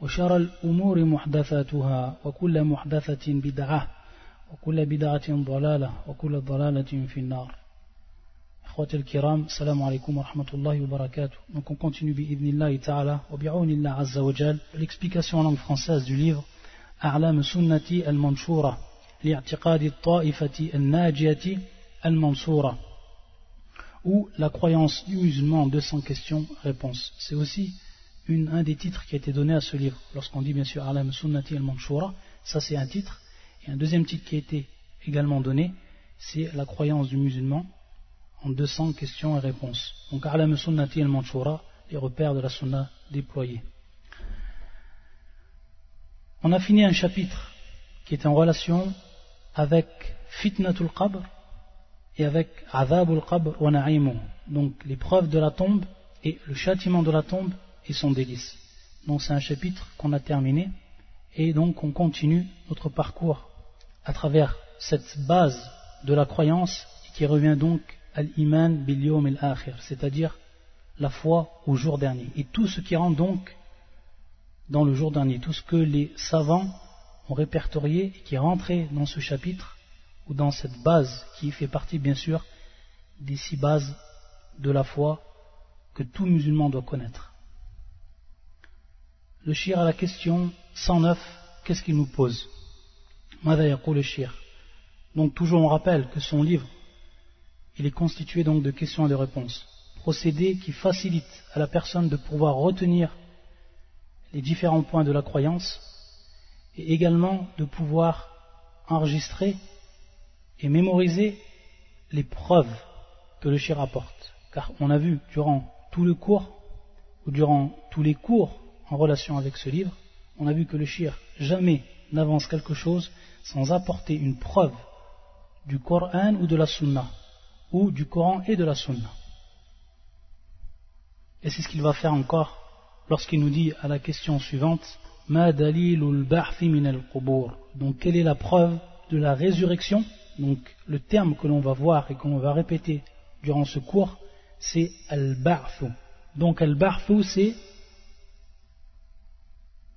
وشر الأمور محدثاتها وكل محدثة بدعة وكل بدعة ضلالة وكل ضلالة في النار إخوة الكرام السلام عليكم ورحمة الله وبركاته Donc on continue بإذن الله تعالى وبعون الله عز وجل l'explication en langue française du livre أعلام سنة المنشورة لاعتقاد الطائفة الناجية المنصورة ou la croyance du musulman en 200 questions réponses c'est aussi un des titres qui a été donné à ce livre. Lorsqu'on dit bien sûr Alam Sunnati al-Manshura, ça c'est un titre. Et un deuxième titre qui a été également donné, c'est la croyance du musulman en 200 questions et réponses. Donc Alam Sunnati al-Manshura, les repères de la Sunna déployés. On a fini un chapitre qui est en relation avec Fitnatul Qabr et avec Adhabul Qabr wa Na'imu. Donc l'épreuve de la tombe et le châtiment de la tombe et son délice. Donc c'est un chapitre qu'on a terminé et donc on continue notre parcours à travers cette base de la croyance qui revient donc à l'iman bil yawm al-akhir, c'est-à-dire la foi au jour dernier. Et tout ce qui rentre donc dans le jour dernier, tout ce que les savants ont répertorié et qui est rentré dans ce chapitre ou dans cette base qui fait partie bien sûr des six bases de la foi que tout musulman doit connaître le shir à la question 109, qu'est-ce qu'il nous pose? Le shir? Donc toujours on rappelle que son livre, il est constitué donc de questions et de réponses. Procédé qui facilite à la personne de pouvoir retenir les différents points de la croyance et également de pouvoir enregistrer et mémoriser les preuves que le shir apporte. Car on a vu durant tout le cours, ou durant tous les cours en relation avec ce livre, on a vu que le shir jamais n'avance quelque chose sans apporter une preuve du Coran ou de la Sunna, ou du Coran et de la Sunna. Et c'est ce qu'il va faire encore lorsqu'il nous dit à la question suivante Ma Donc, quelle est la preuve de la résurrection? Donc, le terme que l'on va voir et qu'on va répéter durant ce cours, c'est al-ba'thu. Donc, al-ba'thu, c'est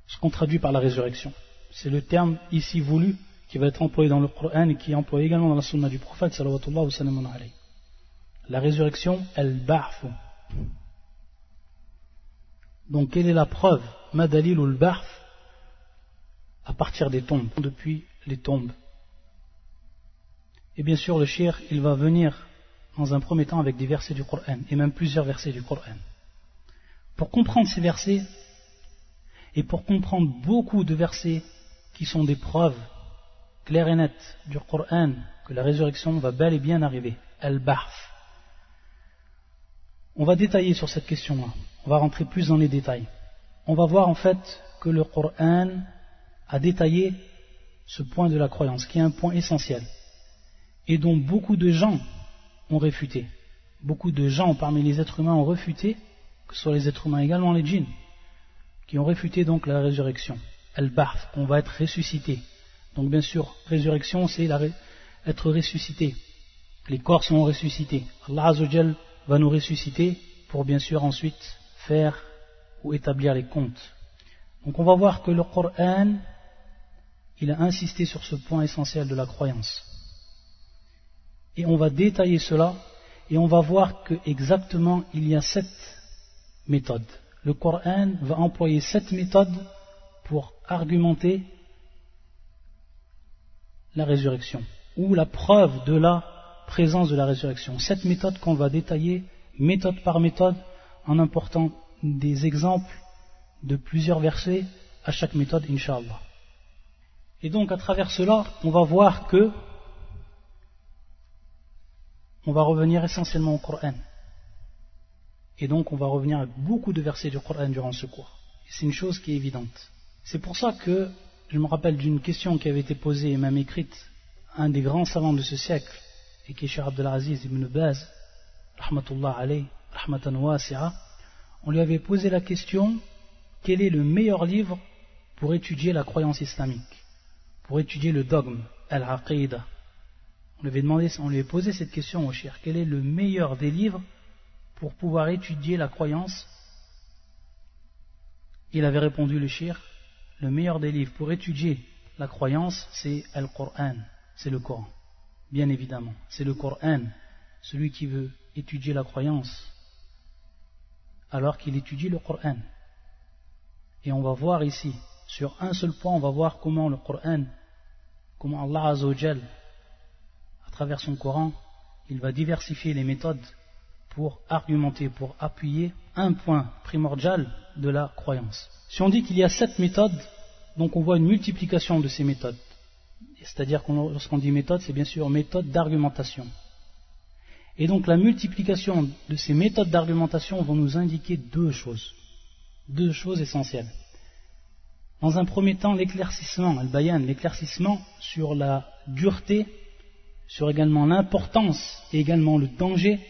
ce qu'on traduit par la résurrection. C'est le terme ici voulu qui va être employé dans le Coran et qui est employé également dans la sunna du prophète La résurrection, elle ba'fu. Donc quelle est la preuve? Madalil ou le à partir des tombes, depuis les tombes. Et bien sûr, le shir, il va venir dans un premier temps avec des versets du Coran, et même plusieurs versets du Coran. Pour comprendre ces versets, et pour comprendre beaucoup de versets qui sont des preuves claires et nettes du Coran que la résurrection va bel et bien arriver, al-Bahf. On va détailler sur cette question-là, on va rentrer plus dans les détails. On va voir en fait que le Coran a détaillé ce point de la croyance, qui est un point essentiel, et dont beaucoup de gens ont réfuté. Beaucoup de gens parmi les êtres humains ont refuté, que ce soit les êtres humains également les djinns, qui ont réfuté donc la résurrection. Al-Barth, on va être ressuscité. Donc bien sûr, résurrection, c'est être ressuscité. Les corps sont ressuscités. Allah Azzawajal va nous ressusciter pour bien sûr ensuite faire ou établir les comptes. Donc on va voir que le Coran, il a insisté sur ce point essentiel de la croyance. Et on va détailler cela et on va voir que exactement il y a sept méthodes le Coran va employer cette méthode pour argumenter la résurrection ou la preuve de la présence de la résurrection. Cette méthode qu'on va détailler méthode par méthode en important des exemples de plusieurs versets à chaque méthode, inshallah. Et donc à travers cela, on va voir que on va revenir essentiellement au Coran. Et donc on va revenir à beaucoup de versets du Coran durant ce cours. C'est une chose qui est évidente. C'est pour ça que je me rappelle d'une question qui avait été posée et même écrite à un des grands savants de ce siècle, et qui est Cheikh Abdelaziz ibn Baz, rahmatullah alayh, rahmatan wasi'a, on lui avait posé la question quel est le meilleur livre pour étudier la croyance islamique, pour étudier le dogme, al-aqidah. On lui avait demandé, on lui avait posé cette question au quel est le meilleur des livres pour pouvoir étudier la croyance Il avait répondu le shir, le meilleur des livres pour étudier la croyance, c'est Al-Qur'an, c'est le Coran. Bien évidemment, c'est le Coran, celui qui veut étudier la croyance, alors qu'il étudie le Coran. Et on va voir ici, sur un seul point, on va voir comment le Coran, comment Allah Azzawajal, à travers son Coran, il va diversifier les méthodes pour argumenter, pour appuyer un point primordial de la croyance. Si on dit qu'il y a sept méthodes, donc on voit une multiplication de ces méthodes. C'est-à-dire que lorsqu'on dit méthode, c'est bien sûr méthode d'argumentation. Et donc la multiplication de ces méthodes d'argumentation vont nous indiquer deux choses. Deux choses essentielles. Dans un premier temps, l'éclaircissement, al-bayan, l'éclaircissement sur la dureté, sur également l'importance et également le danger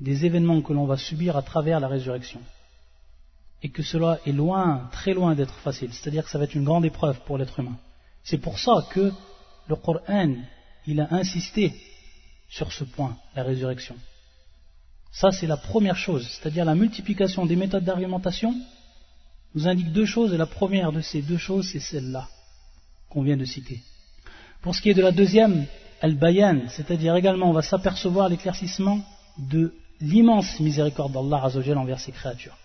des événements que l'on va subir à travers la résurrection et que cela est loin, très loin d'être facile. C'est-à-dire que ça va être une grande épreuve pour l'être humain. C'est pour ça que le Coran, il a insisté sur ce point, la résurrection. Ça, c'est la première chose, c'est-à-dire la multiplication des méthodes d'argumentation nous indique deux choses, et la première de ces deux choses, c'est celle-là qu'on vient de citer. Pour ce qui est de la deuxième, al-bayan, c'est-à-dire également, on va s'apercevoir l'éclaircissement de l'immense miséricorde d'Allah envers ses créatures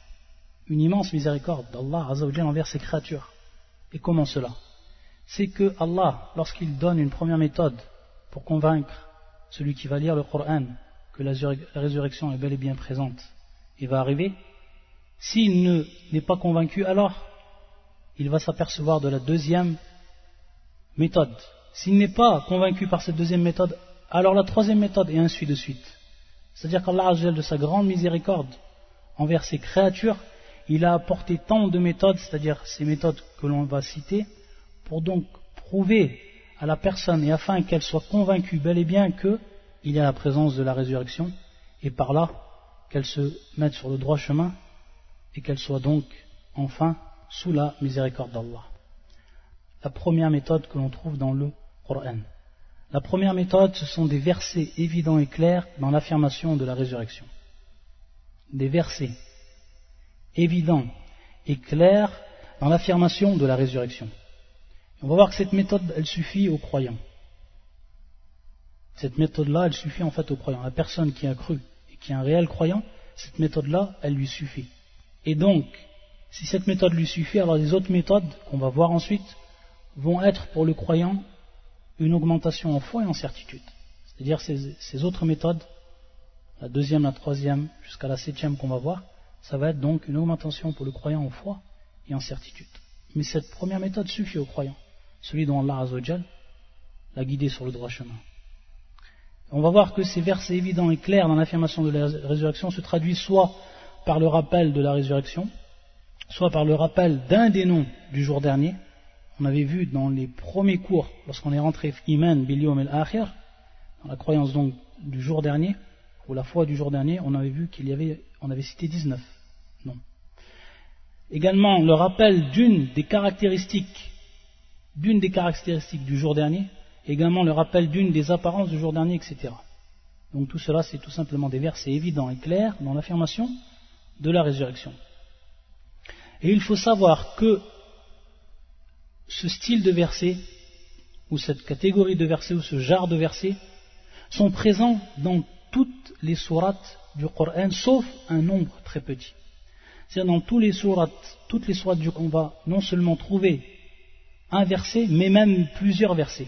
une immense miséricorde d'Allah envers ses créatures. Et comment cela? C'est que Allah, lorsqu'il donne une première méthode pour convaincre celui qui va lire le Coran que la résurrection est bel et bien présente et va arriver, s'il n'est pas convaincu, alors il va s'apercevoir de la deuxième méthode. S'il n'est pas convaincu par cette deuxième méthode, alors la troisième méthode, et ainsi de suite. C'est-à-dire qu'Allah, de sa grande miséricorde envers ses créatures, il a apporté tant de méthodes, c'est-à-dire ces méthodes que l'on va citer, pour donc prouver à la personne et afin qu'elle soit convaincue bel et bien qu'il y a la présence de la résurrection, et par là qu'elle se mette sur le droit chemin et qu'elle soit donc enfin sous la miséricorde d'Allah. La première méthode que l'on trouve dans le Coran. La première méthode, ce sont des versets évidents et clairs dans l'affirmation de la résurrection. Des versets évident et clair dans l'affirmation de la résurrection. on va voir que cette méthode, elle suffit aux croyants. Cette méthode-là, elle suffit en fait aux croyants. La personne qui a cru et qui est un réel croyant, cette méthode-là, elle lui suffit. Et donc, si cette méthode lui suffit, alors les autres méthodes qu'on va voir ensuite vont être pour le croyant une augmentation en foi et en certitude. C'est-à-dire ces, autres méthodes, la deuxième, la troisième, jusqu'à la septième qu'on va voir, ça va être donc une augmentation pour le croyant en foi et en certitude. Mais cette première méthode suffit au croyant, celui dont Allah Azzawajal l'a guidé sur le droit chemin. On va voir que ces versets évidents et clairs dans l'affirmation de la résurrection se traduisent soit par le rappel de la résurrection, soit par le rappel d'un des noms du jour dernier. On avait vu dans les premiers cours, lorsqu'on est rentré Iman Bilium el Akhir, dans la croyance donc du jour dernier, ou la foi du jour dernier, on avait vu qu'il y avait, on avait cité 19 Non. Également, le rappel d'une des caractéristiques, d'une des caractéristiques du jour dernier, également le rappel d'une des apparences du jour dernier, etc. Donc tout cela, c'est tout simplement des versets évidents et clairs dans l'affirmation de la résurrection. Et il faut savoir que ce style de verset, ou cette catégorie de versets, ou ce genre de versets, sont présents dans toutes les sourates du Coran, sauf un nombre très petit. C'est-à-dire dans tous les sourates, toutes les sourates du va non seulement trouver un verset, mais même plusieurs versets.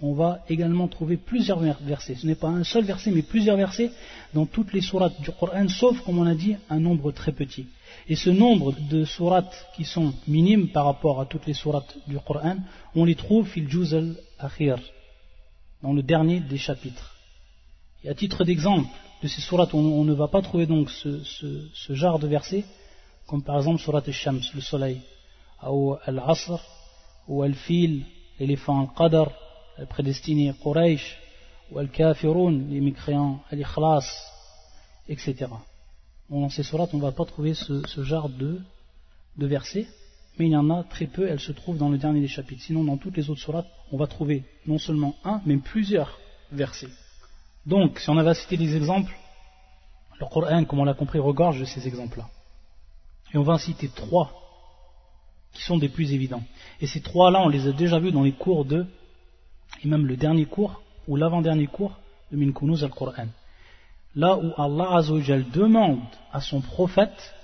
On va également trouver plusieurs versets. Ce n'est pas un seul verset, mais plusieurs versets dans toutes les sourates du Coran, sauf, comme on a dit, un nombre très petit. Et ce nombre de sourates qui sont minimes par rapport à toutes les sourates du Coran, on les trouve fil juz al-akhir, dans le dernier des chapitres. Et à titre d'exemple de ces sourates, on, on, ne va pas trouver donc ce, genre de versets, comme par exemple surat al-Shams, le soleil, ou al-Asr, ou Al-Fil, l'éléphant Al-Qadr, le prédestiné Quraysh, ou Al-Kafirun, les mécréants Al-Ikhlas, etc. dans ces sourates, on ne va pas trouver ce, genre de, versets, mais il y en a très peu, elles se trouvent dans le dernier des chapitres. Sinon, dans toutes les autres sourates, on va trouver non seulement un, mais plusieurs versets. Donc, si on avait à citer des exemples, le Coran, comme on l'a compris, regorge de ces exemples-là. Et on va en citer trois qui sont des plus évidents. Et ces trois-là, on les a déjà vus dans les cours de, et même le dernier cours, ou l'avant-dernier cours de Min al-Qur'an. Là où Allah Azzawajal demande à son prophète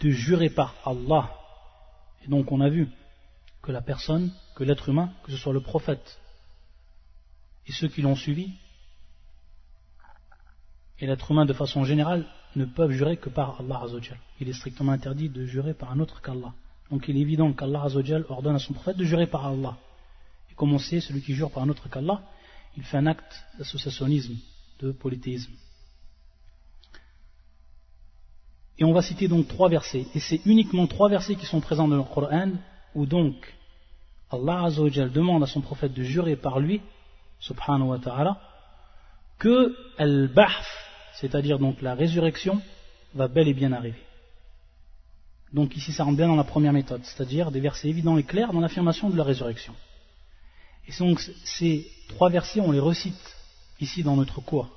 de jurer par Allah. Et donc on a vu que la personne, que l'être humain, que ce soit le prophète et ceux qui l'ont suivi, et l'être humain de façon générale, ne peuvent jurer que par Allah Azzawajal. Il est strictement interdit de jurer par un autre qu'Allah. Donc il est évident qu'Allah Azzawajal ordonne à son prophète de jurer par Allah. Et comme on sait, celui qui jure par un autre qu'Allah, il fait un acte d'associationnisme, de polythéisme. Et on va citer donc trois versets. Et c'est uniquement trois versets qui sont présents dans le Coran, où donc Allah Azzawajal demande à son prophète de jurer par lui, subhanahu wa ta'ala, que al-bahf, c'est-à-dire donc la résurrection, va bel et bien arriver. Donc ici ça rentre bien dans la première méthode, c'est-à-dire des versets évidents et clairs dans l'affirmation de la résurrection. Et donc ces trois versets, on les recite ici dans notre cours,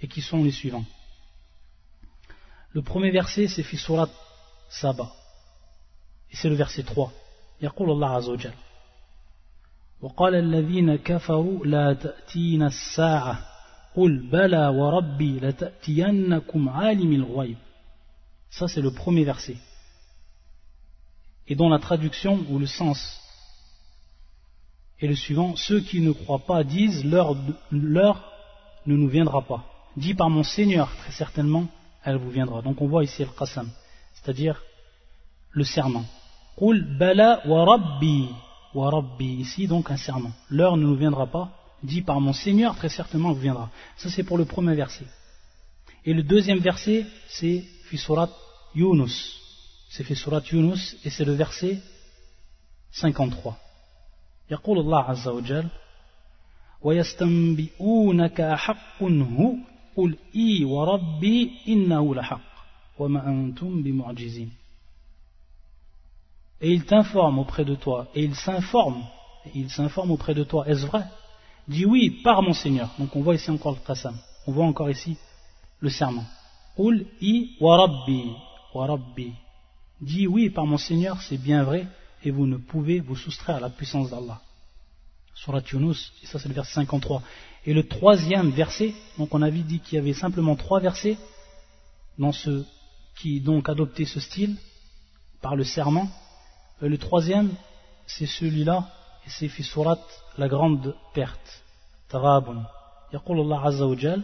et qui sont les suivants. Le premier verset, c'est Fisurat Saba. Et c'est le verset 3. يقول الله عز وجل وقال الذين كفروا لا تأتينا الساعة قل بلى وربي لتأتينكم عالم الغيب Ça c'est le premier verset. Et dont la traduction ou le sens est le suivant Ceux qui ne croient pas disent l'heure ne nous viendra pas. Dit par mon Seigneur, très certainement, elle vous viendra. Donc on voit ici le qasam, c'est-à-dire le serment. Qul bala wa rabbi, wa rabbi, ici donc un serment. L'heure ne nous viendra pas, dit par mon Seigneur, très certainement vous viendra. Ça c'est pour le premier verset. Et le deuxième verset, c'est Fisurat Yunus. C'est Fisurat Yunus et c'est le verset 53. يقول الله عز وجل ويستنبئونك أحق هو قل إي وربي إنه لحق وما أنتم بمعجزين Et il t'informe auprès de toi, et il s'informe, il s'informe auprès de toi, est-ce vrai Dis oui, par mon Seigneur. Donc on voit ici encore le qasam, on voit encore ici le serment. Qul i wa rabbi, wa rabbi. Dis oui, par mon Seigneur, c'est bien vrai, et vous ne pouvez vous soustraire à la puissance d'Allah. Surat Yunus, et ça c'est le verset 53. Et le troisième verset, donc on avait dit qu'il y avait simplement trois versets dans ceux qui donc adoptaient ce style par le serment. Et le troisième, c'est celui-là, et c'est fi surat la grande perte. Tarabun. يقول الله عز وجل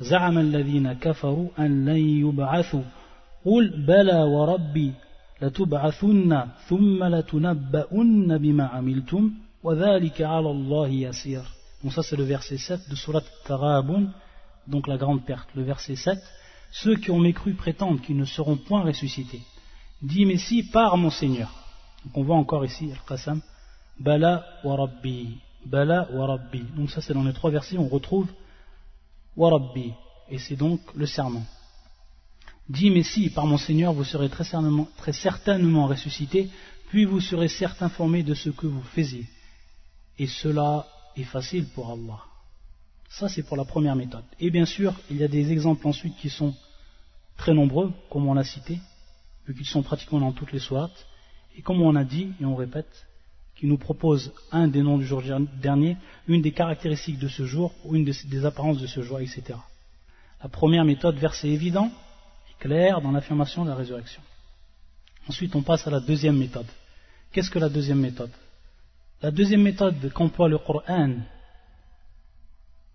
زعم الذين كفروا أن لن يبعثوا قل بلى وربي لتبعثن ثم لتنبؤن بما عملتم donc ça c'est le verset 7 de Surat Tarabun, donc la grande perte. Le verset 7, ceux qui ont mécru prétendent qu'ils ne seront point ressuscités. Dis mais si par mon Seigneur. Donc on voit encore ici Al-Qasam, Bala wa Rabbi, Bala wa Rabbi. Donc ça c'est dans les trois versets, on retrouve wa Rabbi, et c'est donc le serment. Dis mais si par mon Seigneur vous serez très certainement, très ressuscités, puis vous serez certes informés de ce que vous faisiez. Et cela est facile pour Allah. Ça, c'est pour la première méthode. Et bien sûr, il y a des exemples ensuite qui sont très nombreux, comme on l'a cité, vu qu'ils sont pratiquement dans toutes les sourates, et comme on a dit, et on répète, qui nous propose un des noms du jour dernier, une des caractéristiques de ce jour, ou une des apparences de ce jour, etc. La première méthode, verset évident et clair dans l'affirmation de la résurrection. Ensuite, on passe à la deuxième méthode. Qu'est-ce que la deuxième méthode? La deuxième méthode qu'emploie le Coran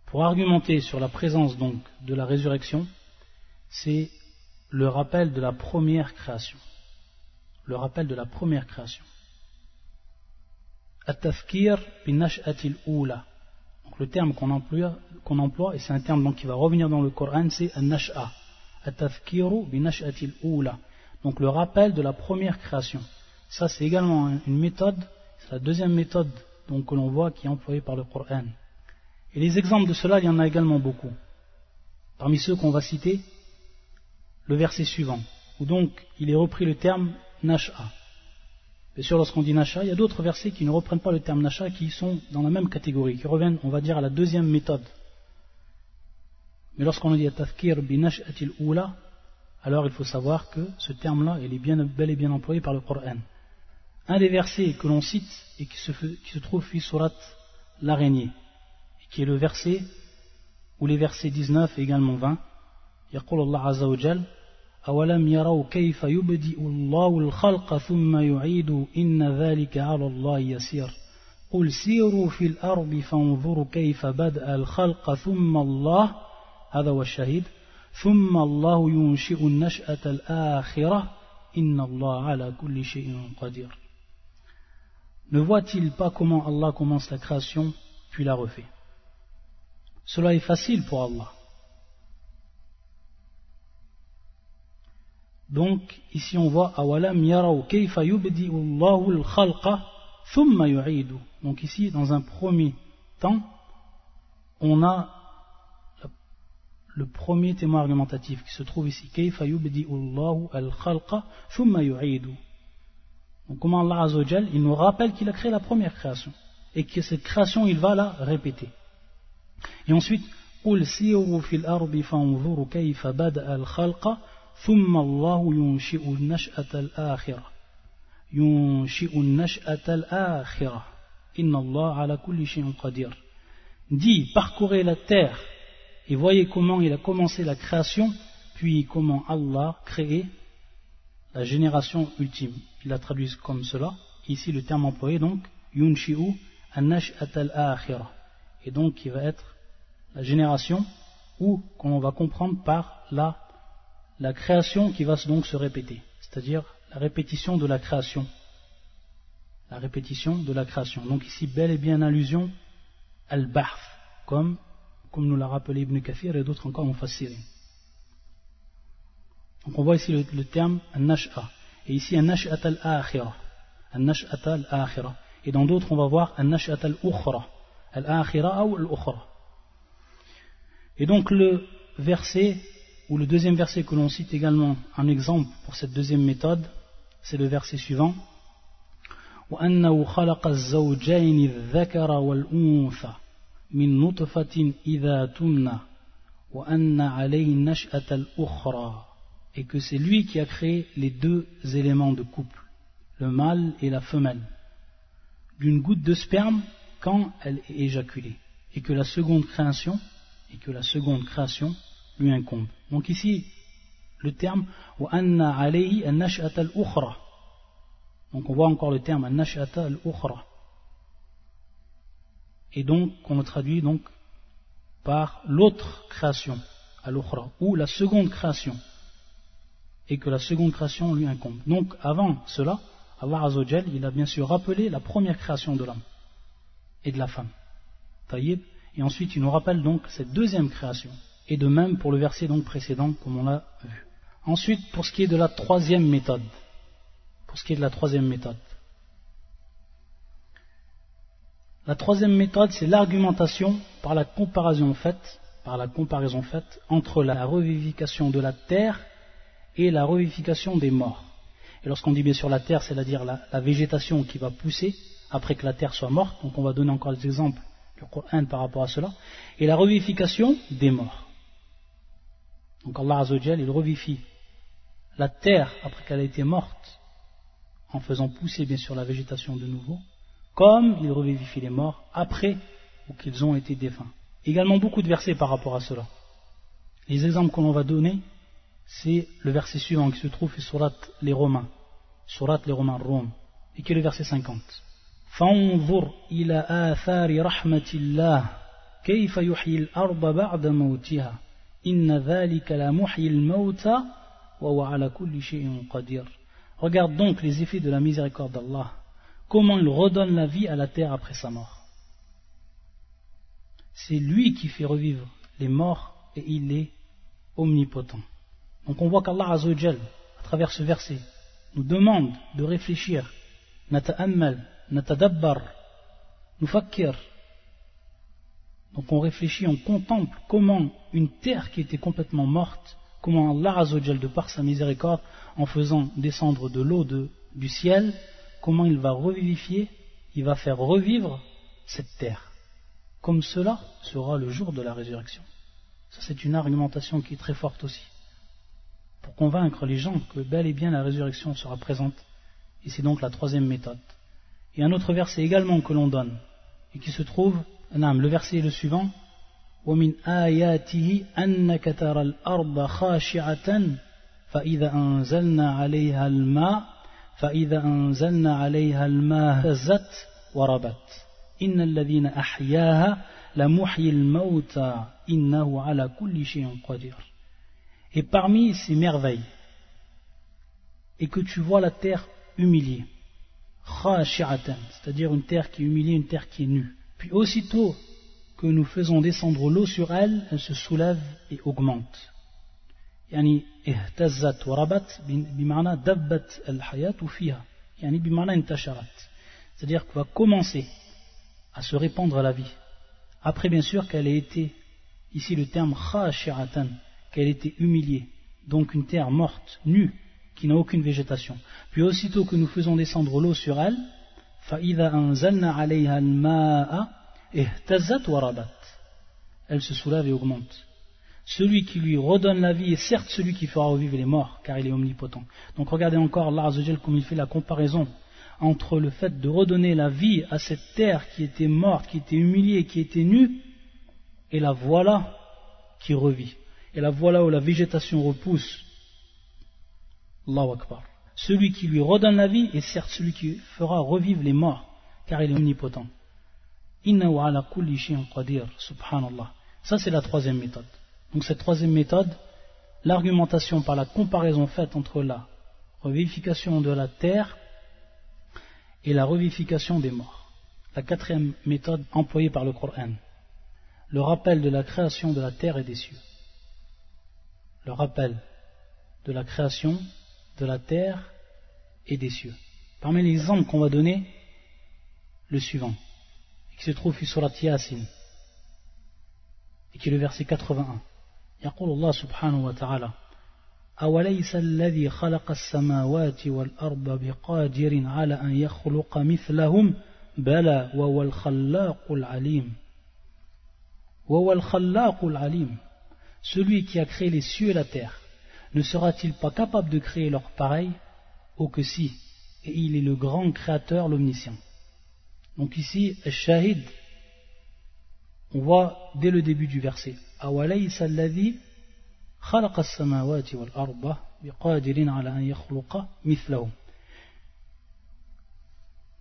pour argumenter sur la présence donc de la résurrection, c'est le rappel de la première création. Le rappel de la première création. At-tafkir ula. Donc le terme qu'on emploie, et c'est un terme qui va revenir dans le Coran, c'est an-nash'a. Donc le rappel de la première création. Ça, c'est également une méthode, la deuxième méthode donc, que l'on voit qui est employée par le Coran. Et les exemples de cela, il y en a également beaucoup. Parmi ceux qu'on va citer, le verset suivant, où donc il est repris le terme Nasha. Bien sûr, lorsqu'on dit Nasha, il y a d'autres versets qui ne reprennent pas le terme Nasha, qui sont dans la même catégorie, qui reviennent, on va dire, à la deuxième méthode. Mais lorsqu'on dit Tafkir binash'atil ula, alors il faut savoir que ce terme-là, il est bien, bel et bien employé par le Coran. Un des versets que l'on cite et qui se, qui se trouve fi surat l'araignée, qui est le verset, ou les versets 19 et également 20, يقول الله عز وجل أولم يروا كيف يبدئ الله الخلق ثم يعيد إن ذلك على الله يسير؟ قل سيروا في الأرض فانظروا كيف بدأ الخلق ثم الله هذا هو الشهيد. ثم الله ينشئ النشأة الآخرة إن الله على كل شيء قدير. Ne voit-il pas comment Allah commence la création puis la refait? Cela est facile pour Allah. Donc, ici on voit awalam yaraw kayfa yubdi'u al-khalqa thumma yu'idu. Donc ici, dans un premier temps, on a le premier témoin argumentatif qui se trouve ici. Kayfa yubdi'u al-khalqa thumma yu'idu. Donc comment Allah Azzawajal, il nous rappelle qu'il a créé la première création et que cette création, il va la répéter. Et ensuite, قل سيروا في الأرض فانظروا كيف بدأ الخلق ثم الله ينشئ النشأة الآخرة ينشئ النشأة الآخرة إن الله على كل شيء قدير dit parcourez la terre et voyez comment il a commencé la création puis comment Allah créé la génération ultime il la traduit comme cela ici le terme employé donc yunshi'u an-nash'at al-akhirah et donc il va être la génération ou qu'on va comprendre par la la création qui va donc se répéter, c'est-à-dire la répétition de la création. La répétition de la création. Donc ici, bel et bien allusion al-bahf, comme, comme nous l'a rappelé Ibn Kathir et d'autres encore ont fasciné. Donc on voit ici le, terme an-nash'a. Et ici, an-nash'at al-akhira. An-nash'at al-akhira. Et dans d'autres, on va voir an-nash'at al-ukhra. Al-akhira ou al-ukhra. Et donc le verset ou le deuxième verset que l'on cite également en exemple pour cette deuxième méthode, c'est le verset suivant. وأنه خلق الزوجين الذكر والأنثى من نطفة إذا تمنى وأن عليه النشأة الأخرى et que c'est lui qui a créé les deux éléments de couple, le mâle et la femelle, d'une goutte de sperme quand elle est éjaculée, et que la seconde création, et que la seconde création lui incombe. Donc ici, le terme. Donc on voit encore le terme al-ukhra. Et donc on le traduit donc par l'autre création, al-ukhra, ou la seconde création. Et que la seconde création lui incombe. Donc avant cela, Allah Azzawajal, il a bien sûr rappelé la première création de l'homme et de la femme. Taïb. Et ensuite il nous rappelle donc cette deuxième création et de même pour le verset donc précédent, comme on l'a vu. Ensuite, pour ce qui est de la troisième méthode, pour ce qui est de la troisième méthode, la troisième méthode, c'est l'argumentation par la comparaison faite, par la comparaison faite entre la revivification de la terre et la revivification des morts. Et lorsqu'on dit bien sûr la terre, c'est-à-dire la, la, végétation qui va pousser après que la terre soit morte, donc on va donner encore des exemples du Coran par rapport à cela, et la revivification des morts. Donc Allah Azzawajal, il revifie la terre après qu'elle a été morte, en faisant pousser bien sûr la végétation de nouveau, comme il revivifie les morts après qu'ils ont été défunts. Également beaucoup de versets par rapport à cela. Les exemples que l'on va donner, c'est le verset suivant qui se trouve sur Surat les Romains, Surat les Romains, Rome, et qui est le verset 50. فانظر إلى آثار رحمة الله كيف يحيي الأرض بعد موتها Regarde donc les effets de la miséricorde d'Allah, comment il redonne la vie à la terre après sa mort. C'est lui qui fait revivre les morts et il est omnipotent. Donc on voit qu'Allah Azzawajal, à travers ce verset, nous demande de réfléchir, nata'ammal, natadabbar, nufakir. Donc on réfléchit, on contemple comment une terre qui était complètement morte, comment Allah Azzawajal, de par sa miséricorde, en faisant descendre de l'eau du ciel, comment il va revivifier, il va faire revivre cette terre. Comme cela sera le jour de la résurrection. Ça c'est une argumentation qui est très forte aussi Pour convaincre les gens que bel et bien la résurrection sera présente. Et c'est donc la troisième méthode. Et un autre verset également que l'on donne, et qui se trouve نعم le verset est le suivant ومن آياته أنك ترى الأرض خاشعة فإذا أنزلنا عليها الماء فإذا أنزلنا عليها الماء هزت وربت إن الذين أحياها لمحيي الموتى إنه على كل شيء قدير Et parmi ces merveilles, et que tu vois la terre humiliée, c'est-à-dire une terre qui est humiliée, une terre qui est nue. Puis aussitôt que nous faisons descendre l'eau sur elle, elle se soulève et augmente. يعني اهتزت وربت بمعنى دبت الحياة فيها يعني بمعنى انتشرت c'est-à-dire qu'elle va commencer à se répandre la vie après bien sûr qu'elle ait été ici le terme khashiratan qu'elle ait été humiliée donc une terre morte, nue qui n'a aucune végétation puis aussitôt que nous faisons descendre l'eau sur elle elle se soulève et augmente. Celui qui lui redonne la vie est certes celui qui fera revivre les morts, car il est omnipotent. Donc regardez encore Allah comme il fait la comparaison entre le fait de redonner la vie à cette terre qui était morte, qui était humiliée, qui était nue, et la voilà qui revit. Et la voilà où la végétation repousse. Allahu. Celui qui lui redonne la vie est certes celui qui fera revivre les morts, car il est omnipotent. ala kulli qadir, subhanallah. Ça, c'est la troisième méthode. Donc, cette troisième méthode, l'argumentation par la comparaison faite entre la revivification de la terre et la revivification des morts. La quatrième méthode employée par le Coran, le rappel de la création de la terre et des cieux Le rappel de la création de la terre et des cieux. Parmi les exemples qu'on va donner, le suivant, qui se trouve sur surat Yasin, et qui est le verset 81. يقول الله سبحانه وتعالى أوليس الذي خلق السماوات والأرض بقادر على أن يخلق مثلهم بلى وهو الخلاق العليم وهو الخلاق العليم celui qui a créé les cieux et la terre, ne sera-t-il pas capable de créer leur pareil Oh que si, et il est le grand créateur, l'omniscient. Donc ici, Shahid, on voit dès le début du verset,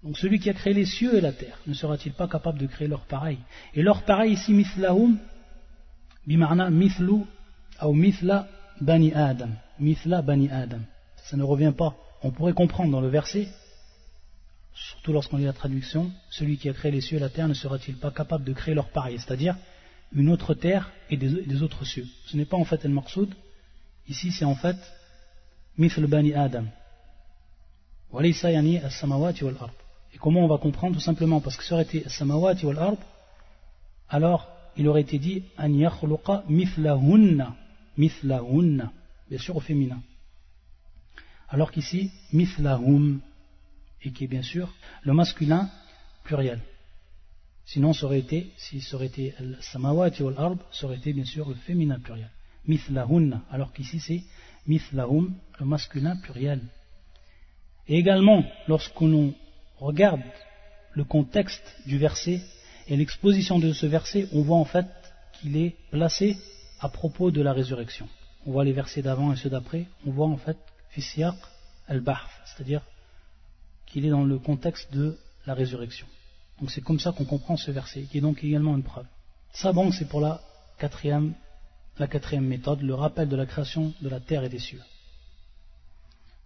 donc celui qui a créé les cieux et la terre, ne sera-t-il pas capable de créer leur pareil? Et leur pareil ici, mithlahum, bima'na mithlu, ou mithla bani adam, mithla bani adam. Ça ne revient pas. On pourrait comprendre dans le verset, surtout lorsqu'on lit la traduction, celui qui a créé les cieux et la terre ne sera-t-il pas capable de créer leur pareil, c'est-à-dire une autre terre et des, autres cieux. Ce n'est pas en fait El Marsoud, ici c'est en fait Mithl Bani Adam. Et comment on va comprendre Tout simplement? Parce que ça aurait été Samawati wal Ard, alors il aurait été dit An yakhluqa mithlahunna, mithlahunna, bien sûr au féminin. Alors qu'ici, mithlahum, et qui est bien sûr le masculin pluriel. Sinon, ça aurait été, si ça aurait été samawati ça aurait été bien sûr le féminin pluriel. Mithlahun, alors qu'ici c'est mithlahum, le masculin pluriel. Et également, lorsqu'on regarde le contexte du verset et l'exposition de ce verset, on voit en fait qu'il est placé à propos de la résurrection. On voit les versets d'avant et ceux d'après, on voit en fait Fisiyaq al-Bahf, c'est-à-dire qu'il est dans le contexte de la résurrection. Donc c'est comme ça qu'on comprend ce verset, qui est donc également une preuve. Ça, bon, c'est pour la quatrième, la quatrième méthode, le rappel de la création de la terre et des cieux.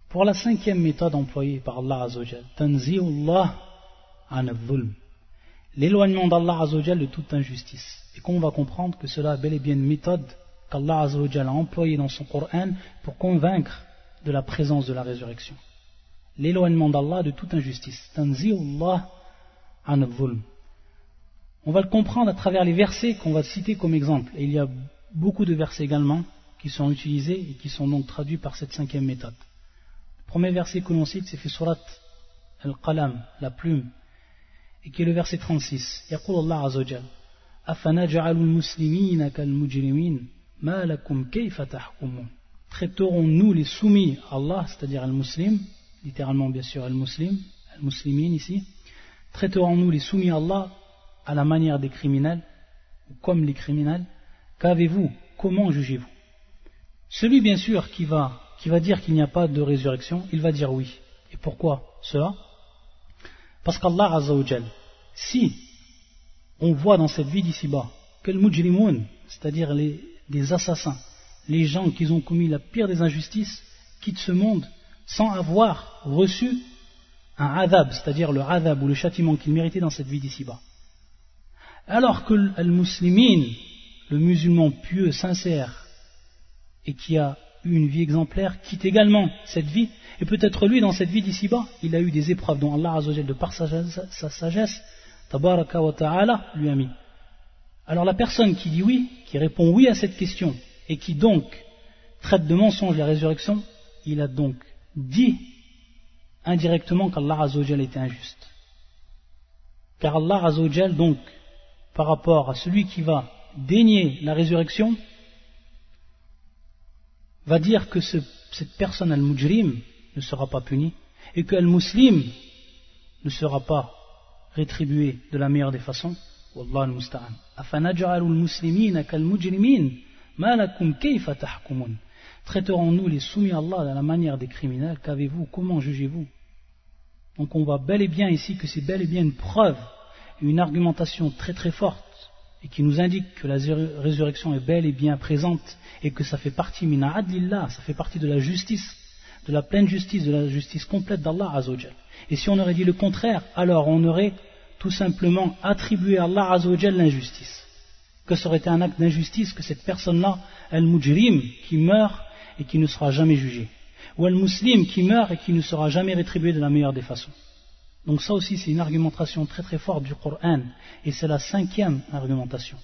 Pour la cinquième méthode employée par Allah Azzawajal, Tanzi'ullah an l'éloignement d'Allah Azzawajal de toute injustice. Et qu'on va comprendre que cela est bel et bien une méthode qu'Allah Azzawajal a employée dans son Coran pour convaincre de la présence de la résurrection. l'éloignement d'Allah de toute injustice. Tanzi'ullah an On va le comprendre à travers les versets qu'on va citer comme exemple. Et il y a beaucoup de versets également qui sont utilisés et qui sont donc traduits par cette cinquième méthode. Le premier verset que l'on cite, c'est fait surat al-qalam, la plume, et qui est le verset 36. يقول الله عز وجل أفنجعل المسلمين كالمجرمين ما لكم كيف تحكمون Traiterons-nous les soumis à Allah, c'est-à-dire al-muslim, littéralement bien sûr al-muslim, al-muslimin ici, traiterons-nous les soumis à Allah à la manière des criminels, ou comme les criminels Qu'avez-vous Comment jugez-vous Celui bien sûr qui va, qui va dire qu'il n'y a pas de résurrection, il va dire oui. Et pourquoi cela Parce qu'Allah Azzawajal, si on voit dans cette vie d'ici-bas que le mujrimoun, c'est-à-dire les, assassins, les gens qui ont commis la pire des injustices, quittent ce monde sans avoir reçu un adab, c'est-à-dire le adab ou le châtiment qu'ils méritaient dans cette vie d'ici-bas. Alors que le muslimin, le musulman pieux, sincère, et qui a une vie exemplaire, quitte également cette vie, et peut-être lui, dans cette vie d'ici-bas, il a eu des épreuves dont Allah Azzawajal, de par sa, sa sagesse, ta'ala, lui a mis. Alors la personne qui dit oui, qui répond oui à cette question, et qui donc traite de mensonge la résurrection, il a donc dit indirectement qu'Allah Azzawajal était injuste. Car Allah Azzawajal, donc, par rapport à celui qui va dénier la résurrection, va dire que cette personne al-mujrim ne sera pas punie et que al-muslim ne sera pas rétribué de la meilleure des façons. Wallah al-musta'an. al-muslimina kal-mujrimin ma lakum kayfa. Traiterons-nous les soumis à Allah de la manière des criminels? Qu'avez-vous? Comment jugez-vous? Donc on voit bel et bien ici que c'est bel et bien une preuve, une argumentation très très forte et qui nous indique que la résurrection est bel et bien présente et que ça fait partie mina ça fait partie de la justice, de la pleine justice, de la justice complète d'Allah azawajal. Et si on aurait dit le contraire, alors on aurait tout simplement attribué à Allah l'injustice. Que été un acte d'injustice que cette personne-là, al-mujrim, qui meurt et qui ne sera jamais jugé. Ou al-muslim qui meurt et qui ne sera jamais rétribué de la meilleure des façons. Donc ça aussi c'est une argumentation très très forte du Coran et c'est la cinquième argumentation.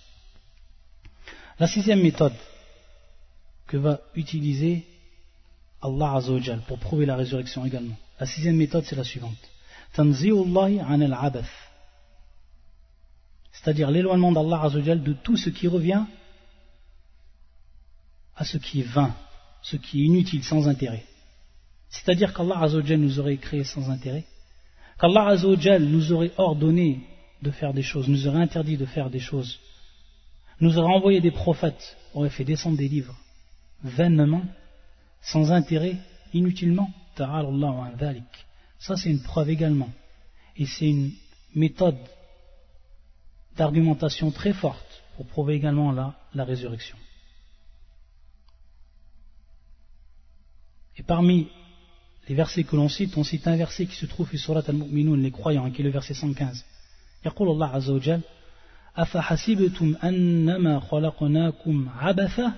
La sixième méthode que va utiliser Allah Azzawajal pour prouver la résurrection également. La sixième méthode c'est la suivante. C'est-à-dire l'éloignement d'Allah Azzawajal de tout ce qui revient à ce qui est vain, ce qui est inutile, sans intérêt. C'est-à-dire qu'Allah Azzawajal nous aurait créé sans intérêt qu'Allah Azzawajal nous aurait ordonné de faire des choses, nous aurait interdit de faire des choses, nous aurait envoyé des prophètes, aurait fait descendre des livres, vainement, sans intérêt, inutilement. Ça c'est une preuve également. Et c'est une méthode d'argumentation très forte pour prouver également la, la résurrection. Et parmi les versets que l'on cite, on cite un verset qui se trouve sur Surat al-Mu'minun, les croyants, qui est le verset 115. يقول الله عز وجل أفحسبتم أنما خلقناكم عبثا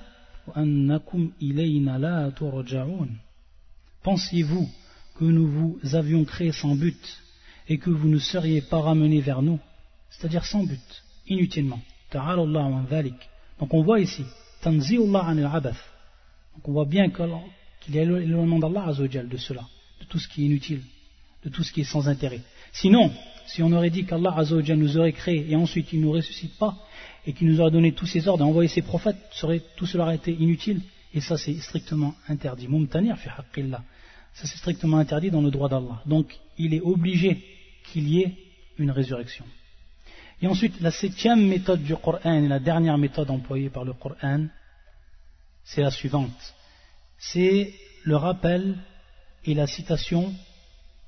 وأنكم إلينا لا ترجعون Pensiez-vous que nous vous avions créé sans but et que vous ne seriez pas ramenés vers nous C'est-à-dire sans but, inutilement. تعالى الله عن ذلك Donc on voit ici, تنزيه الله عن العبث. Donc on voit bien que qu'il y a l'éloignement d'Allah de cela, de tout ce qui est inutile, de tout ce qui est sans intérêt. Sinon, si on aurait dit qu'Allah nous aurait créé et ensuite il ne nous ressuscite pas et qu'il nous aurait donné tous ses ordres et envoyé ses prophètes, tout cela aurait été inutile et ça c'est strictement interdit. Ça c'est strictement interdit dans le droit d'Allah. Donc il est obligé qu'il y ait une résurrection. Et ensuite, la septième méthode du Coran et la dernière méthode employée par le Coran, c'est la suivante c'est le rappel et la citation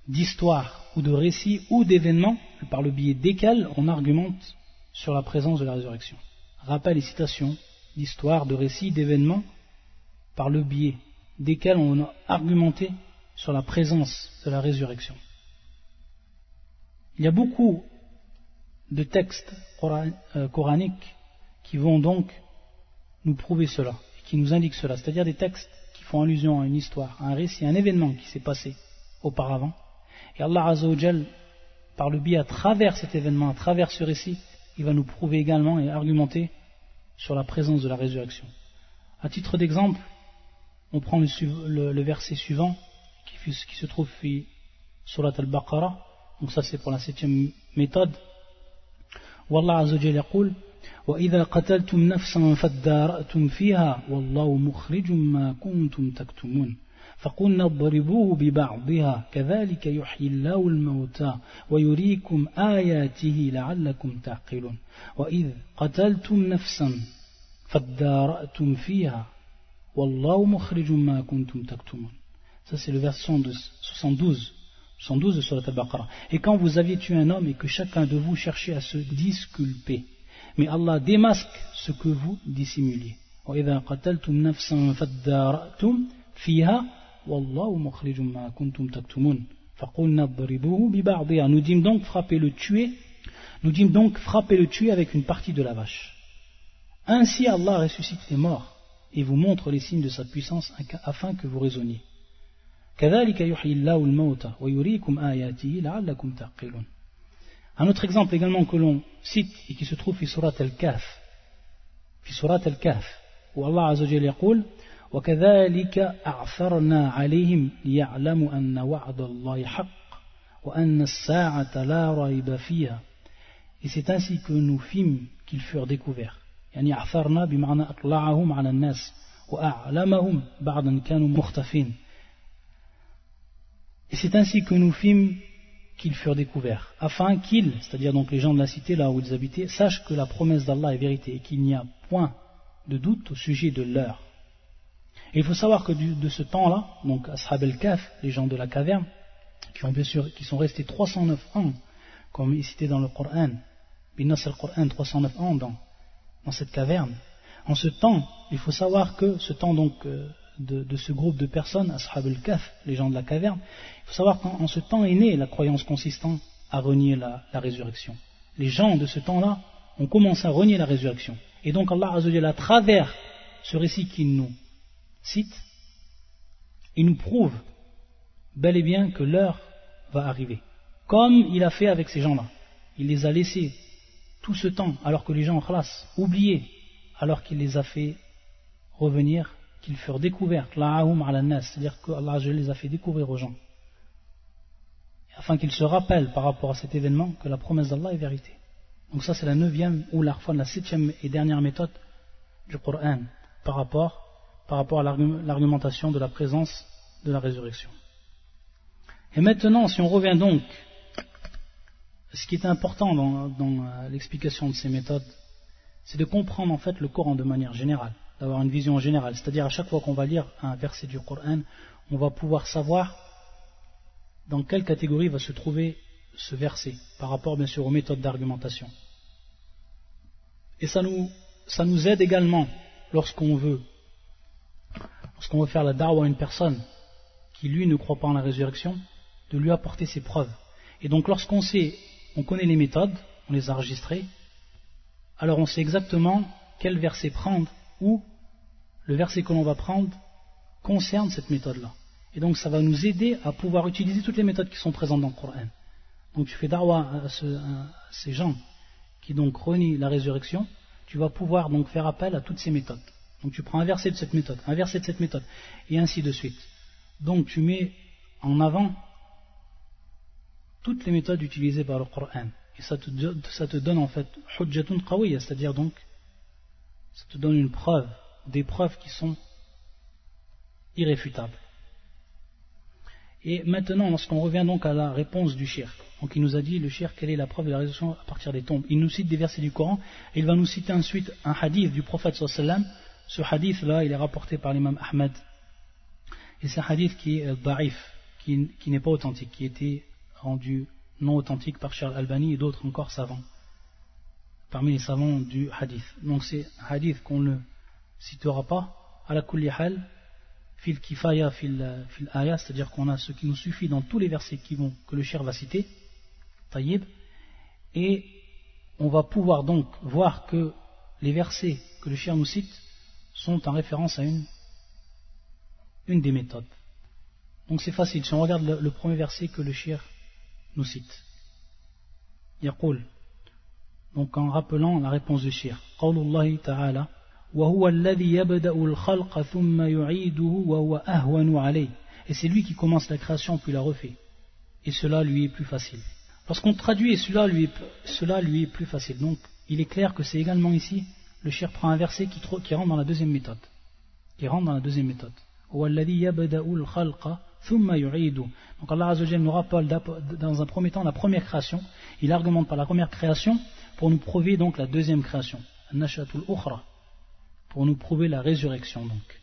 d'histoires ou de récits ou d'événements par le biais desquels on argumente sur la présence de la résurrection. Rappel et citation d'histoires, de récits, d'événements par le biais desquels on a argumenté sur la présence de la résurrection. Il y a beaucoup de textes euh, coraniques qui vont donc nous prouver cela, qui nous indiquent cela, c'est-à-dire des textes font allusion à une histoire, à un récit, à un événement qui s'est passé auparavant. Et Allah Azzawajal, par le biais à travers cet événement, à travers ce récit, il va nous prouver également et argumenter sur la présence de la résurrection. À titre d'exemple, on prend le, verset suivant qui, se trouve sur Surat al-Baqarah. Donc ça c'est pour la septième méthode. Wallah Azzawajal yaqul وإذا قتلتم نفسا فادارأتم فيها والله مخرج ما كنتم تكتمون. فقلنا اضربوه ببعضها كذلك يحيي الله الموتى ويريكم آياته لعلكم تعقلون. وإذ قتلتم نفسا فادارأتم فيها والله مخرج ما كنتم تكتمون. Ça c'est le verset 72, 112 de al-Baqarah. Et quand vous aviez tué un homme et que chacun de vous cherchait à se disculper, mais Allah démasque ce que vous dissimuliez. Nous dîmes donc frapper le tuer, nous donc frapper le tuer avec une partie de la vache. Ainsi Allah ressuscite les morts et vous montre les signes de sa puissance afin que vous raisonniez. Un autre exemple également que l'on cite et qui se trouve في سورة الكهف في سورة الكهف où Allah عز وجل يقول وكذلك أعثرنا عليهم ليعلموا أن وعد الله حق وأن الساعة لا ريب فيها Et c'est ainsi que nous fîmes qu'ils furent découverts. يعني أعثرنا بمعنى أطلعهم على الناس وأعلمهم بعد أن كانوا مختفين. Et c'est ainsi que nous fîmes qu'ils furent découverts, afin qu'ils, c'est-à-dire donc les gens de la cité là où ils habitaient, sachent que la promesse d'Allah est vérité et qu'il n'y a point de doute au sujet de l'heure. Et il faut savoir que de ce temps-là, donc Ashab el-Kaf, les gens de la caverne, qui, ont bien sûr, qui sont restés 309 ans, comme il cité dans le Coran, Binas al-Quran, 309 ans dans, dans cette caverne. En ce temps, il faut savoir que ce temps donc euh, de, ce groupe de personnes, Ashab el-Kaf, les gens de la caverne, il faut savoir qu'en ce temps est née la croyance consistant à renier la, résurrection. Les gens de ce temps-là ont commencé à renier la résurrection. Et donc Allah à travers ce récit qu'il nous cite, il nous prouve bel et bien que l'heure va arriver. Comme il a fait avec ces gens-là. Il les a laissés tout ce temps, alors que les gens en classe, oubliés, alors qu'il les a fait revenir, qu'ils furent découverts, c'est-à-dire que Allah les a fait découvrir aux gens, afin qu'ils se rappellent par rapport à cet événement que la promesse d'Allah est vérité. Donc ça c'est la neuvième ou la, la septième et dernière méthode du Coran par rapport par rapport à l'argumentation de la présence de la résurrection. Et maintenant, si on revient donc, ce qui est important dans, euh, l'explication de ces méthodes, c'est de comprendre en fait le Coran de manière générale, d'avoir une vision générale. C'est-à-dire à chaque fois qu'on va lire un verset du Coran, on va pouvoir savoir dans quelle catégorie va se trouver ce verset, par rapport bien sûr aux méthodes d'argumentation. Et ça nous, ça nous aide également lorsqu'on veut lorsqu'on veut faire la darwa à une personne qui lui ne croit pas en la résurrection, de lui apporter ses preuves. Et donc lorsqu'on sait, on connaît les méthodes, on les a enregistrées, alors on sait exactement quel verset prendre ou le verset que l'on va prendre concerne cette méthode-là. Et donc ça va nous aider à pouvoir utiliser toutes les méthodes qui sont présentes dans le Coran. Donc tu fais darwa à, ces gens qui donc renient la résurrection, tu vas pouvoir donc faire appel à toutes ces méthodes. Donc tu prends un verset de cette méthode, un verset de cette méthode, et ainsi de suite. Donc tu mets en avant toutes les méthodes utilisées par le Coran. Et ça te, donne en fait c'est-à-dire donc, ça te donne une preuve, des preuves qui sont irréfutables. Et maintenant, lorsqu'on revient donc à la réponse du shirk, donc il nous a dit, le shirk, quelle est la preuve de la résurrection à partir des tombes? Il nous cite des versets du Coran, et il va nous citer ensuite un hadith du prophète sallallahu ce hadith-là, il est rapporté par l'imam Ahmed. Et c'est un hadith qui est baif, qui, n'est pas authentique, qui a été rendu non authentique par Charles Albani et d'autres encore savants, parmi les savants du hadith. Donc c'est un hadith qu'on ne citera pas, à la kulli hal, fil kifaya fil, fil aya, c'est-à-dire qu'on a ce qui nous suffit dans tous les versets qui vont, que le cher va citer, taïb, et on va pouvoir donc voir que les versets que le cher nous cite sont en référence à une, une des méthodes. Donc c'est facile, si on regarde le, premier verset que le shir nous cite. يقول donc en rappelant la réponse du shir قول الله تعالى وهو الذي يبدأ الخلق ثم يعيده وهو أهون عليه et c'est lui qui commence la création puis la refait et cela lui est plus facile lorsqu'on traduit cela lui, est, cela lui est plus facile donc il est clair que c'est également ici le shir prend un verset qui, qui rentre dans la deuxième méthode qui rentre dans la deuxième méthode donc Allah Azzawajal nous rappelle dans un premier temps la première création. Il argumente par la première création pour nous prouver donc la deuxième création. Pour nous prouver la résurrection donc.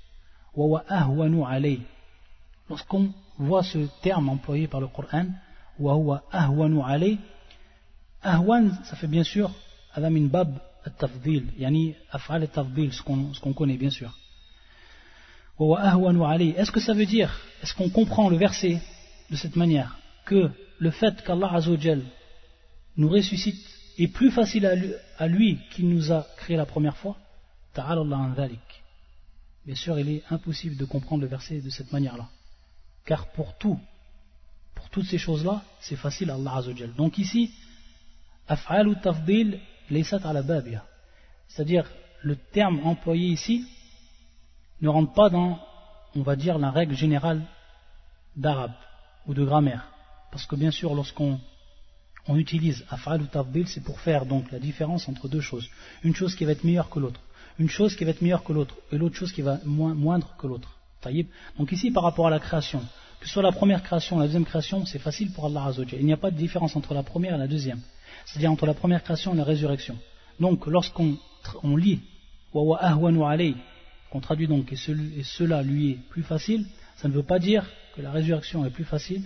Lorsqu'on voit ce terme employé par le Coran, ahwan ça fait bien sûr min bab at-tafdil, yani af'al at-tafdil, ce qu'on connaît bien sûr. Est-ce que ça veut dire, est-ce qu'on comprend le verset de cette manière, que le fait qu'Allah nous ressuscite est plus facile à lui, qu'il nous a créé la première fois Bien sûr, il est impossible de comprendre le verset de cette manière-là. Car pour tout, pour toutes ces choses-là, c'est facile à Allah Azzawajal. Donc ici, af'al tafdil C'est-à-dire, le terme employé ici, ne rentre pas dans, on va dire, la règle générale d'arabe ou de grammaire. Parce que bien sûr, lorsqu'on on utilise af'al ou tafdil, c'est pour faire donc la différence entre deux choses. Une chose qui va être meilleure que l'autre. Une chose qui va être meilleure que l'autre. Et l'autre chose qui va être moindre que l'autre. Donc ici, par rapport à la création, que ce soit la première création ou la deuxième création, c'est facile pour Allah Azzawajal. Il n'y a pas de différence entre la première et la deuxième. C'est-à-dire entre la première création et la résurrection. Donc, lorsqu'on on lit, wa qu'on traduit donc et, cela lui est plus facile, ça ne veut pas dire que la résurrection est plus facile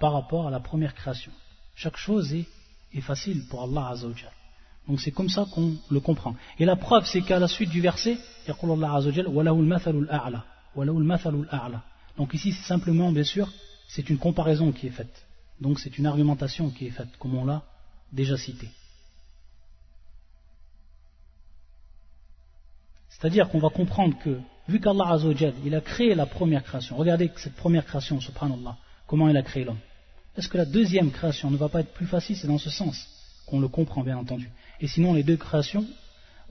par rapport à la première création. Chaque chose est, facile pour Allah Azzawajal. Donc c'est comme ça qu'on le comprend. Et la preuve, c'est qu'à la suite du verset, donc ici, c'est simplement, bien sûr, c'est une comparaison qui est faite. Donc c'est une argumentation qui est faite, comme on l'a déjà cité. C'est-à-dire qu'on va comprendre que, vu qu'Allah Azzawajal, il a créé la première création, regardez cette première création, subhanallah, comment il a créé l'homme. Est-ce que la deuxième création ne va pas être plus facile C'est dans ce sens qu'on le comprend, bien entendu. Et sinon, les deux créations,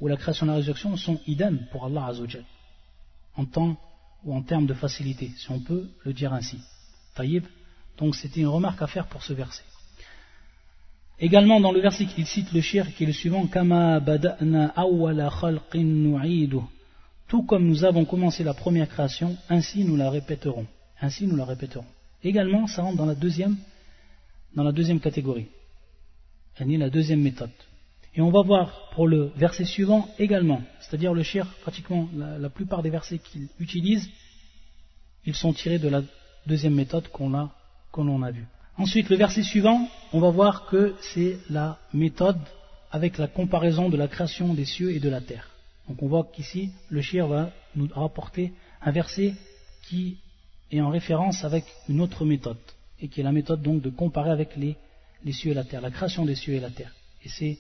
ou la création et la résurrection, sont idem pour Allah Azzawajal, en temps ou en termes de facilité, si on peut le dire ainsi. Taïb, donc c'était une remarque à faire pour ce verset. Également dans le verset qu'il cite le shir qui est le suivant Kama bada'na awwala khalqin Tout comme nous avons commencé la première création, ainsi nous la répéterons. Ainsi nous la répéterons. Également, ça rentre dans la deuxième, dans la deuxième catégorie. est la deuxième méthode. Et on va voir pour le verset suivant également, c'est-à-dire le shir, pratiquement la, plupart des versets qu'il utilise, ils sont tirés de la deuxième méthode qu'on a, a vue. Ensuite, le verset suivant, on va voir que c'est la méthode avec la comparaison de la création des cieux et de la terre. Donc on voit qu'ici, le shir va nous rapporter un verset qui est en référence avec une autre méthode, et qui est la méthode donc de comparer avec les, les cieux et la terre, la création des cieux et la terre. Et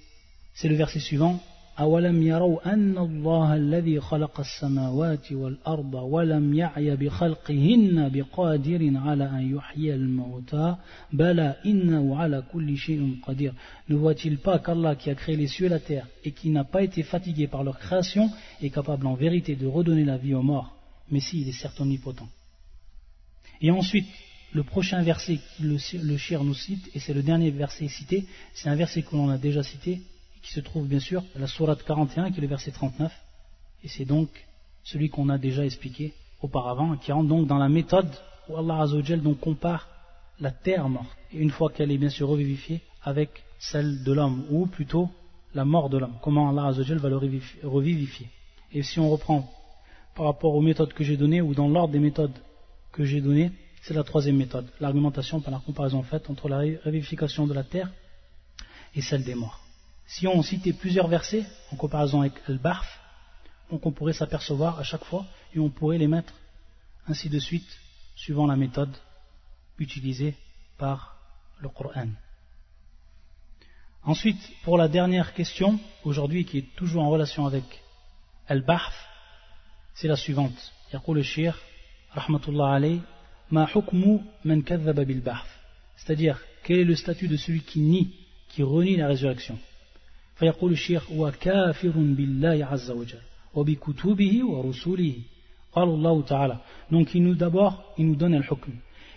c'est le verset suivant, أولم يروا أن الله الذي خلق السماوات والأرض ولم يعي بخلقهن بقادر على أن يحيي الموتى بلى إنه على كل شيء قدير Ne voit-il pas qu'Allah qui a créé les cieux et la terre et qui n'a pas été fatigué par leur création est capable en vérité de redonner la vie aux morts Mais si, il est certes omnipotent. Et ensuite, le prochain verset que le, shir nous cite, et c'est le dernier verset cité, c'est un verset que l'on a déjà cité, qui se trouve bien sûr à la sourate 41 qui est le verset 39 et c'est donc celui qu'on a déjà expliqué auparavant qui rentre donc dans la méthode où Allah Azzawajal donc compare la terre morte une fois qu'elle est bien sûr revivifiée avec celle de l'homme ou plutôt la mort de l'homme. Comment Allah Azzawajal va le revivifier. Et si on reprend par rapport aux méthodes que j'ai données ou dans l'ordre des méthodes que j'ai données c'est la troisième méthode l'argumentation par la comparaison faite entre la revivification de la terre et celle des morts si on citait plusieurs versets en comparaison avec le barf, donc on pourrait s'apercevoir à chaque fois et on pourrait les mettre ainsi de suite suivant la méthode utilisée par le Coran. Ensuite, pour la dernière question, aujourd'hui qui est toujours en relation avec al-Bahf, c'est la suivante. يقول الشيخ رحمة الله عليه c'est-à-dire quel est le statut de celui qui nie qui renie la résurrection فيقول الشيخ وكافر بالله عز وجل وبكتبه ورسوله قال الله تعالى donc il nous d'abord il nous donne le hukm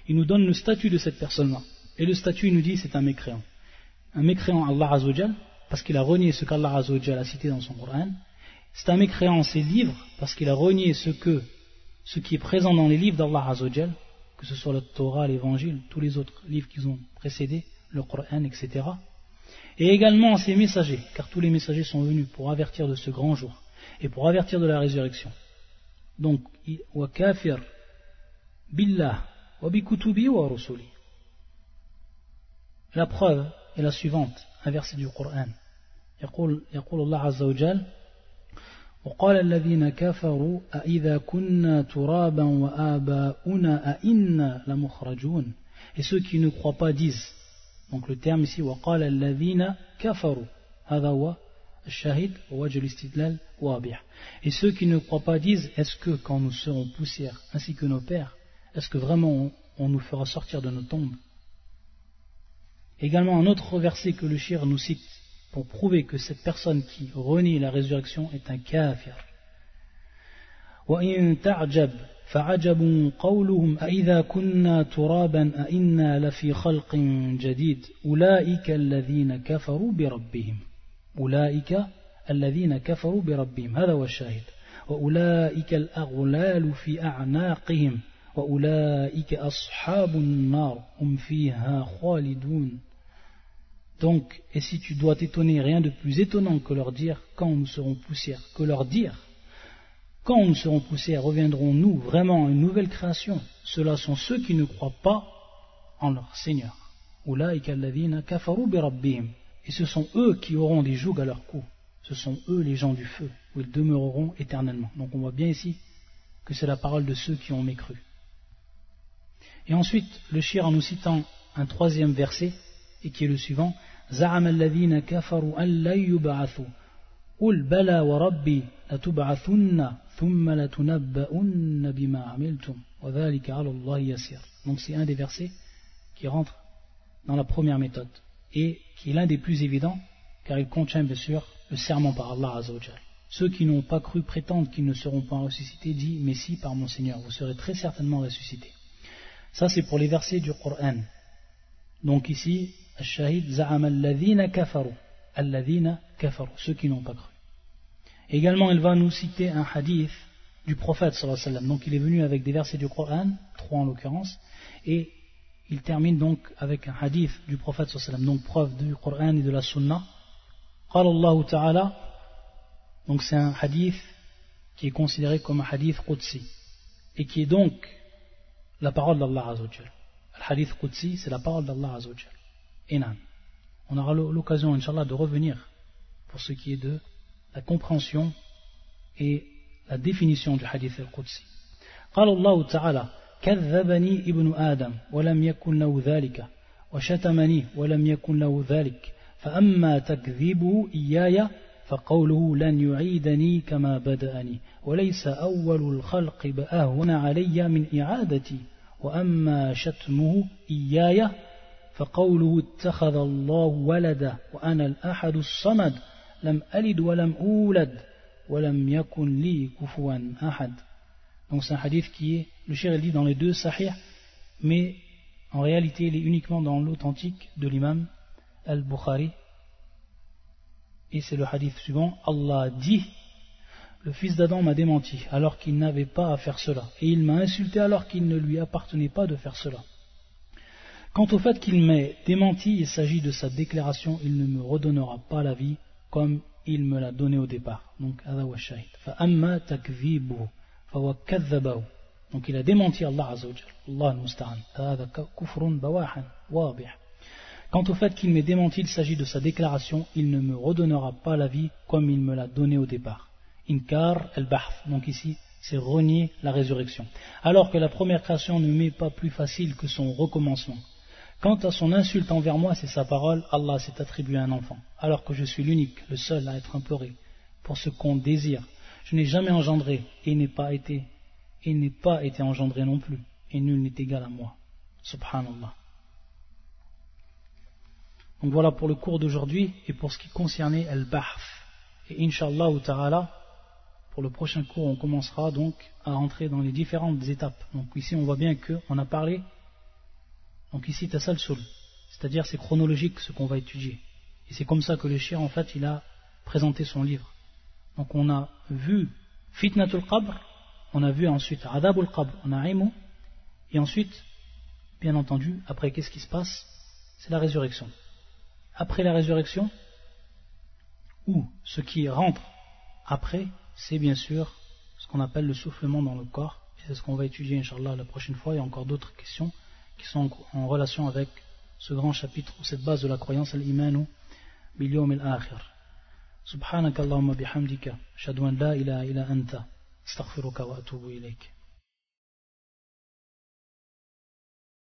il nous donne le statut de cette personne là et le statut il nous dit c'est un mécréant un mécréant Allah Azzawajal parce qu'il a renié ce qu'Allah Azzawajal a cité dans son Coran c'est un mécréant en ses livres parce qu'il a renié ce que ce qui est présent dans les livres d'Allah Azzawajal que ce soit le Torah, l'Évangile, tous les autres livres qui ont précédé, le Coran, etc. Et également ses messagers, car tous les messagers sont venus pour avertir de ce grand jour et pour avertir de la résurrection. Donc, wa kafir billah wa bikutubi wa rusuli. La preuve est la suivante, un verset du Coran. يقول, يقول الله عز وجل وقال الذين كفروا أئذا كنا ترابا وآباؤنا أئنا لمخرجون Et ceux qui ne croient pas disent, donc le terme ici, وقال الذين كفروا هذا هو الشاهد ووجه الاستدلال واضح. Et ceux qui ne croient pas disent, est-ce que quand nous serons poussières, ainsi que nos pères, est-ce que vraiment on, on nous fera sortir de nos tombes Également un autre verset que le shir nous cite Pour prouver que cette personne qui renie la résurrection est un kafir. وإن تعجب فعجب قولهم أإذا كنا ترابا أإنا لفي خلق جديد أولئك الذين كفروا بربهم أولئك الذين كفروا بربهم هذا هو الشاهد وأولئك الأغلال في أعناقهم وأولئك أصحاب النار هم فيها خالدون Donc, et si tu dois t'étonner, rien de plus étonnant que leur dire quand nous serons poussières, que leur dire quand nous serons poussières, reviendrons-nous vraiment à une nouvelle création Ceux-là sont ceux qui ne croient pas en leur Seigneur. Et ce sont eux qui auront des jougs à leur cou. Ce sont eux les gens du feu, où ils demeureront éternellement. Donc on voit bien ici que c'est la parole de ceux qui ont mécru. Et ensuite, le shir en nous citant un troisième verset, et qui est le suivant زعم الذين كفروا أن لن يبعثوا قل بلى وربي لتبعثن ثم لتنبؤن بما عملتم وذلك على الله يسير donc c'est un des versets qui rentre dans la première méthode et qui est l'un des plus évidents car il contient bien sûr le serment par Allah Azzawajal ceux qui n'ont pas cru prétendent qu'ils ne seront pas ressuscités dit mais si par mon Seigneur vous serez très certainement ressuscités ça c'est pour les versets du Coran donc ici الشهيد زعم الذين كفروا الذين كفروا ceux qui n'ont pas cru également il va nous citer un hadith du prophète sallallahu alayhi wa sallam donc il est venu avec des versets du Coran trois en l'occurrence et il termine donc avec un hadith du prophète sallallahu alayhi wa sallam donc preuve du Coran et de la sunna قال الله تعالى donc c'est un hadith qui est considéré comme un hadith qudsi et qui est donc la parole d'Allah Azzawajal. Le hadith qudsi, c'est la parole d'Allah Azzawajal. On aura l'occasion, Inch'Allah, de revenir pour ce qui est de la compréhension et la définition du hadith al-Qudsi. قال الله تعالى كذبني ابن آدم ولم يكن له ذلك وشتمني ولم يكن له ذلك فأما تكذيبه إياي فقوله لن يعيدني كما بدأني وليس أول الخلق بأهون علي من إعادتي وأما شتمه إياي فقوله اتخذ الله ولدا وأنا الأحد الصمد لم ألد ولم أولد ولم يكن لي كفوا أحد Donc c'est un hadith qui est, le cher dit dans les deux sahih, mais en réalité il est uniquement dans l'authentique de l'imam al-Bukhari. Et c'est le hadith suivant, Allah dit, le fils d'Adam m'a démenti alors qu'il n'avait pas à faire cela, et il m'a insulté alors qu'il ne lui appartenait pas de faire cela. Quant au fait qu'il m'ait démenti, il s'agit de sa déclaration, il ne me redonnera pas la vie comme il me l'a donné au départ. Donc, donc il a démenti Allah Quant au fait qu'il m'ait démenti, il s'agit de sa déclaration, il ne me redonnera pas la vie comme il me l'a donné au départ. Inkar al-bahth. Donc ici, c'est renier la résurrection. Alors que la première création ne m'est pas plus facile que son recommencement. Quant à son insulte envers moi, c'est sa parole, Allah s'est attribué un enfant, alors que je suis l'unique, le seul à être imploré, pour ce qu'on désire. Je n'ai jamais engendré, et n'ai pas été, et n'ai pas été engendré non plus. et nul n'est égal à moi. Subhanallah. Donc voilà pour le cours d'aujourd'hui et pour ce qui concernait Al-Bahf. Et Inch'Allah ta'ala, pour le prochain cours, on commencera donc à rentrer dans les différentes étapes. Donc ici, on voit bien qu'on a parlé, donc ici, Tassal Sul, c'est-à-dire c'est chronologique ce qu'on va étudier. Et c'est comme ça que le chien, en fait, il a présenté son livre. Donc on a vu Fitnatul Qabr, on a vu ensuite Adabul Qabr, on a Aimu, et ensuite, bien entendu, après qu'est-ce qui se passe? C'est la résurrection. Après la résurrection, ou ce qui rentre après, c'est bien sûr ce qu'on appelle le soufflement dans le corps. Et c'est ce qu'on va étudier, Inch'Allah, la prochaine fois. Il y a encore d'autres questions qui sont en relation avec ce grand chapitre ou cette base de la croyance, l'imanu biyawm al-akhir. Subhanakallahumma bihamdika, shadwan la ilaha illa anta, astaghfiruka wa atubu ilayk.